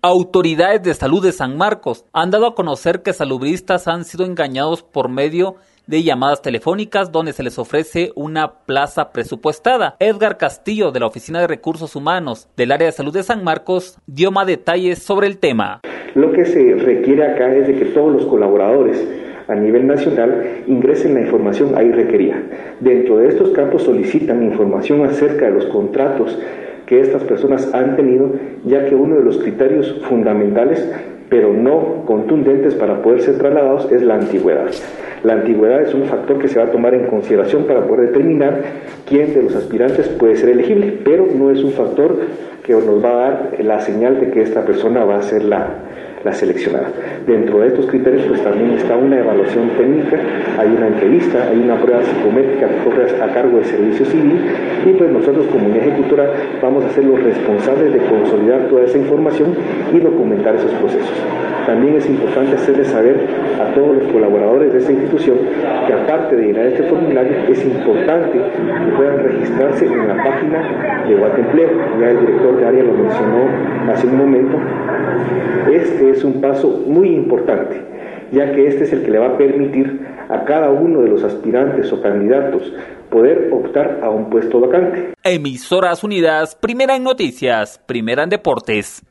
Autoridades de salud de San Marcos han dado a conocer que salubristas han sido engañados por medio de llamadas telefónicas donde se les ofrece una plaza presupuestada. Edgar Castillo de la Oficina de Recursos Humanos del área de salud de San Marcos dio más detalles sobre el tema. Lo que se requiere acá es de que todos los colaboradores a nivel nacional ingresen la información ahí requerida. Dentro de estos campos solicitan información acerca de los contratos que estas personas han tenido, ya que uno de los criterios fundamentales, pero no contundentes para poder ser trasladados, es la antigüedad. La antigüedad es un factor que se va a tomar en consideración para poder determinar quién de los aspirantes puede ser elegible, pero no es un factor que nos va a dar la señal de que esta persona va a ser la, la seleccionada. Dentro de estos criterios pues también está una evaluación técnica, hay una entrevista, hay una prueba psicométrica a cargo del servicio civil y pues nosotros como unidad ejecutora vamos a ser los responsables de consolidar toda esa información y documentar esos procesos. También es importante hacerles saber a todos los colaboradores de esta institución que aparte de llenar este formulario es importante que puedan registrarse en la página de Guatempleo. Ya el director de área lo mencionó hace un momento. Este es un paso muy importante, ya que este es el que le va a permitir a cada uno de los aspirantes o candidatos poder optar a un puesto vacante. Emisoras Unidas, primera en noticias, primera en deportes.